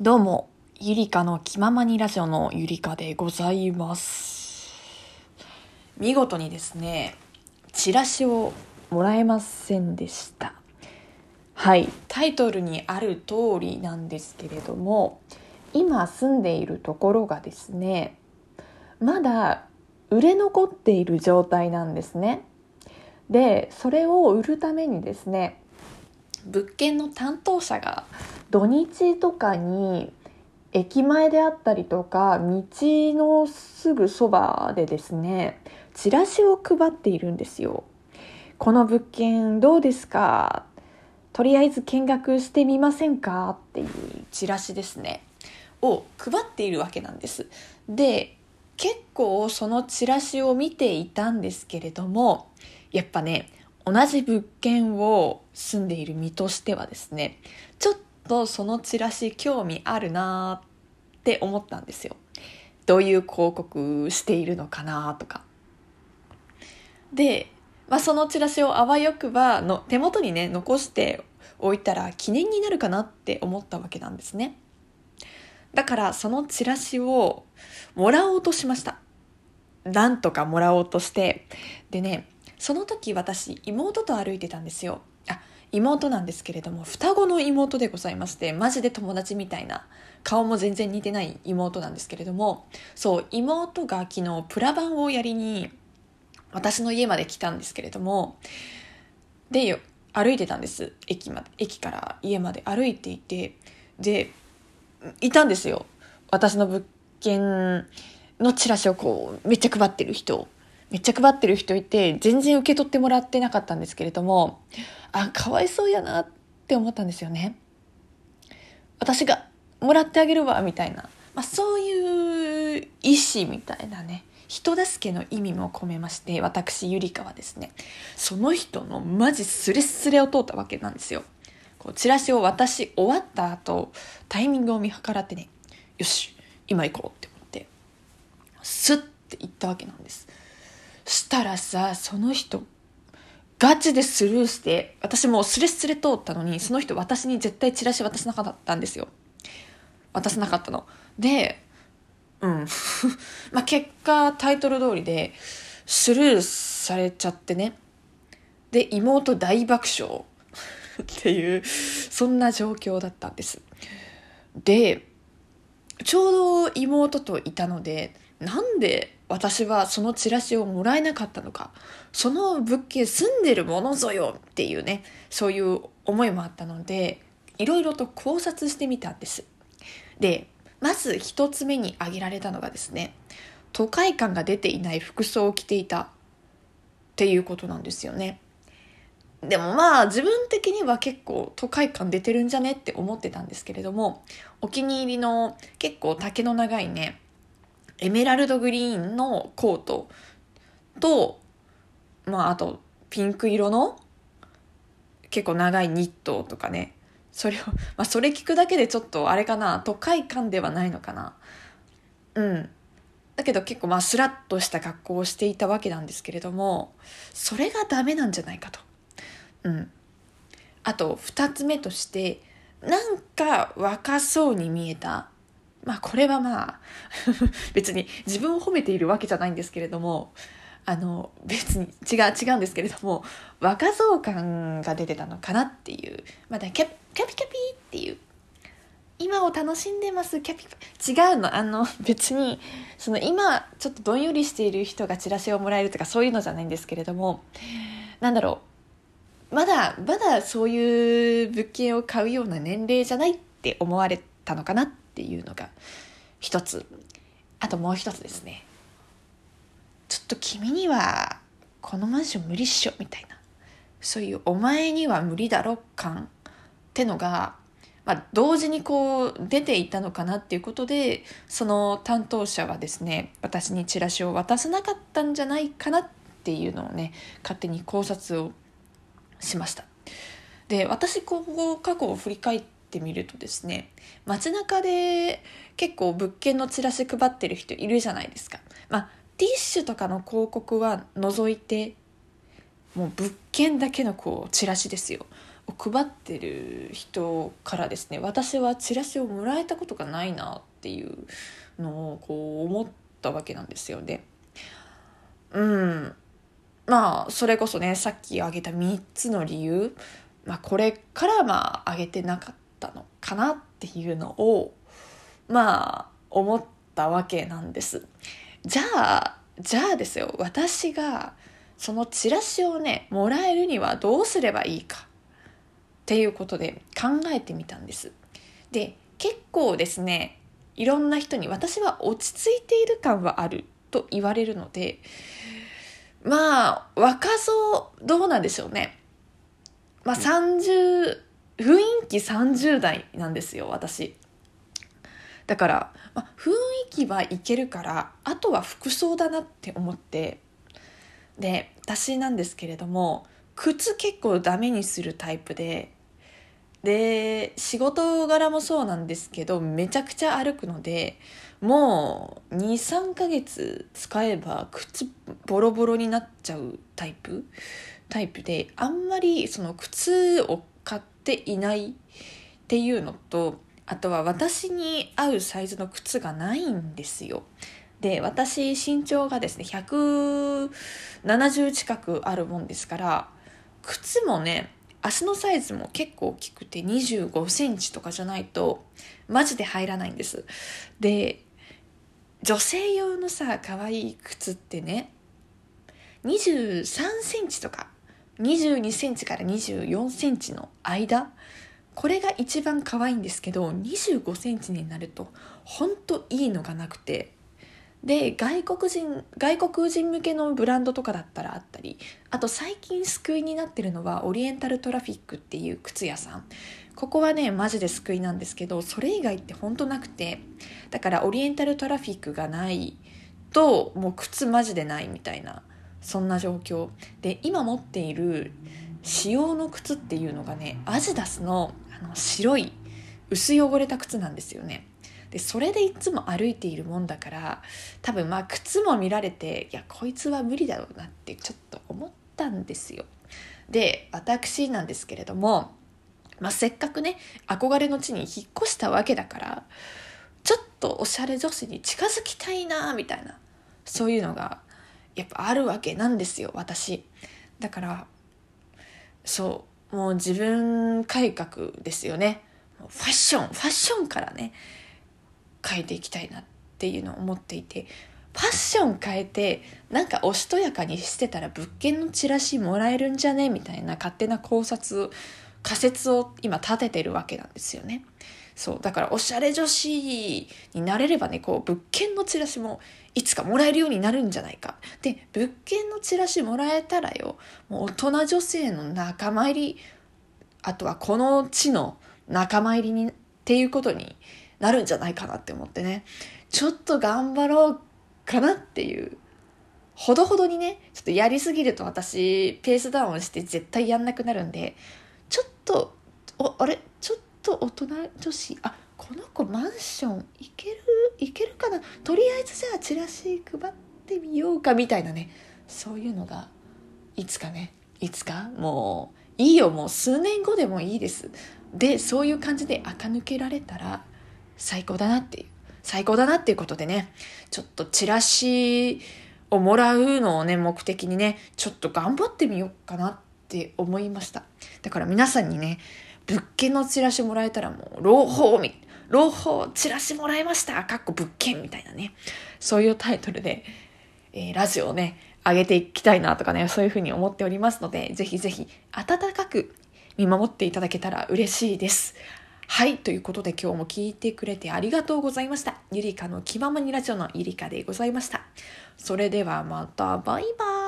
どうも、ゆりかの気ままにラジオのゆりかでございます。見事にですね、チラシをもらえませんでした。はい、タイトルにある通りなんですけれども、今住んでいるところがですね、まだ売れ残っている状態なんですね。で、それを売るためにですね、物件の担当者が土日とかに駅前であったりとか道のすぐそばでですねチラシを配っているんですよ。この物件どうですか？とりあえず見学してみませんか？っていうチラシですねを配っているわけなんです。で結構そのチラシを見ていたんですけれどもやっぱね同じ物件を住んでいる身としてはですねちょっとそのチラシ興味あるなって思ったんですよ。どういう広告しているのかなとか。で、まあ、そのチラシをあわよくばの手元にね残しておいたら記念になるかなって思ったわけなんですね。だからそのチラシをもらおうとしました。なんとかもらおうとして。でねその時私妹と歩いてたんですよ。妹なんですけれども双子の妹でございましてマジで友達みたいな顔も全然似てない妹なんですけれどもそう妹が昨日プラバンをやりに私の家まで来たんですけれどもで歩いてたんです。駅まで駅から家まで歩いていてでいたんですよ。私の物件のチラシをこうめっちゃ配ってる人。めっちゃ配ってる人いて全然受け取ってもらってなかったんですけれどもあかわいそうやなって思ったんですよね。私がもらってあげるわみたいな、まあ、そういう意思みたいなね人助けの意味も込めまして私ゆりかはですね。その人のマジスレスレを通ったわけなんですよ。こうチラシを渡し終わった後タイミングを見計らってねよし今行こうって思ってスッて行ったわけなんです。したらさその人ガチでスルーして私もうスレスレ通ったのにその人私に絶対チラシ渡さなかったんですよ。渡さなかったの。でうん。まあ結果タイトル通りでスルーされちゃってね。で妹大爆笑。っていうそんな状況だったんです。でちょうど妹といたのでなんで私はそのチラシをもらえなかったのかその物件住んでるものぞよっていうねそういう思いもあったのでいろいろと考察してみたんです。でまず一つ目に挙げられたのがですね都会感が出ていない服装を着ていたっていうことなんですよね。でもまあ自分的には結構都会感出てるんじゃねって思ってたんですけれどもお気に入りの結構丈の長いねエメラルドグリーンのコートとまああとピンク色の結構長いニットとかね。それを、まあ、それ聞くだけでちょっとあれかな。都会感ではないのかな。うん。だけど結構まあスラッとした格好をしていたわけなんですけれどもそれがダメなんじゃないかと。うん。あと2つ目としてなんか若そうに見えたまあこれはまあ 別に自分を褒めているわけじゃないんですけれどもあの別に違う違うんですけれども若造感が出てたのかなっていう。まだキャキャピキャピっていう。今を楽しんでますキャピ違うの。あの別にその今ちょっとどんよりしている人がチラシをもらえるとかそういうのじゃないんですけれどもなんだろう。まだまだそういう物件を買うような年齢じゃないって思われたのかなってていうのが一つ。あともう一つですね。ちょっと君にはこのマンション無理っしょみたいな。そういうお前には無理だろ感ってのが、まあ、同時にこう出ていたのかなっていうことでその担当者はですね私にチラシを渡さなかったんじゃないかなっていうのをね勝手に考察をしました。で私こう過去を振り返ってみるとですね街中で結構物件のチラシ配ってる人いるじゃないですか。まあティッシュとかの広告は除いてもう物件だけのこうチラシですよ。を配ってる人からですね私はチラシをもらえたことがないなっていうのをこう思ったわけなんですよね。うん。まあそれこそねさっき挙げた3つの理由、まあ、これからまあ挙げてなかったのかなっていうのをまあ思ったわけなんです。じゃあじゃあですよ私がそのチラシをねもらえるにはどうすればいいかっていうことで考えてみたんです。で結構ですねいろんな人に私は落ち着いている感はあると言われるのでまあ若造どうなんでしょうね。まあ30雰囲気30代なんですよ私。だから、まあ、雰囲気はいけるからあとは服装だなって思って。で私なんですけれども靴結構ダメにするタイプで。で仕事柄もそうなんですけどめちゃくちゃ歩くのでもう23ヶ月使えば靴ボロボロになっちゃうタイプ？タイプであんまりその靴を買っていないっていうのとあとは私に合うサイズの靴がないんですよ。で私身長がですね170近くあるもんですから靴もね足のサイズも結構大きくて25センチとかじゃないとマジで入らないんです。で女性用のさ可愛い靴ってね23センチとか22センチから24センチの間。これが一番可愛いんですけど25センチになるとほんといいのがなくて。で外国人外国人向けのブランドとかだったらあったりあと最近救いになってるのはオリエンタルトラフィックっていう靴屋さん。ここはねマジで救いなんですけどそれ以外ってほんとなくて。だからオリエンタルトラフィックがないともう靴マジでないみたいな。そんな状況。で今持っている使用の靴っていうのがねアジダスのあの白い薄汚れた靴なんですよね。でそれでいつも歩いているもんだから多分まあ靴も見られていやこいつは無理だろうなってちょっと思ったんですよ。で私なんですけれども、まあ、せっかくね憧れの地に引っ越したわけだからちょっとおしゃれ女子に近づきたいなみたいなそういうのがやっぱあるわけなんですよ私。だからそうもう自分改革ですよね。ファッションファッションからね変えていきたいなっていうのを思っていて。ファッション変えてなんかおしとやかにしてたら物件のチラシもらえるんじゃね？みたいな勝手な考察仮説を今立ててるわけなんですよね。そうだからおしゃれ女子になれればねこう物件のチラシもいつかもらえるようになるんじゃないか。で物件のチラシもらえたらよもう大人女性の仲間入りあとはこの地の仲間入りにっていうことになるんじゃないかなって思ってね。ちょっと頑張ろうかなっていうほどほどにねちょっとやりすぎると私ペースダウンして絶対やんなくなるんでちょっとおあれ？ちょっと大人女子あこの子マンションいける？いけるかな？とりあえずじゃあチラシ配ってみようかみたいなね。そういうのがいつかね。いつか？もういいよ。もう数年後でもいいです。でそういう感じで垢抜けられたら最高だなっていう。最高だなっていうことでね。ちょっとチラシをもらうのをね目的にねちょっと頑張ってみようかなって思いました。だから皆さんにね物件のチラシもらえたらもう朗報み朗報チラシもらいましたかっこ物件みたいなねそういうタイトルで、えー、ラジオをね上げていきたいなとかねそういうふうに思っておりますのでぜひぜひ温かく見守っていただけたら嬉しいですはい。ということで今日も聞いてくれてありがとうございました。ゆりかの気ままにラジオのゆりかでございました。それではまたバイバイ。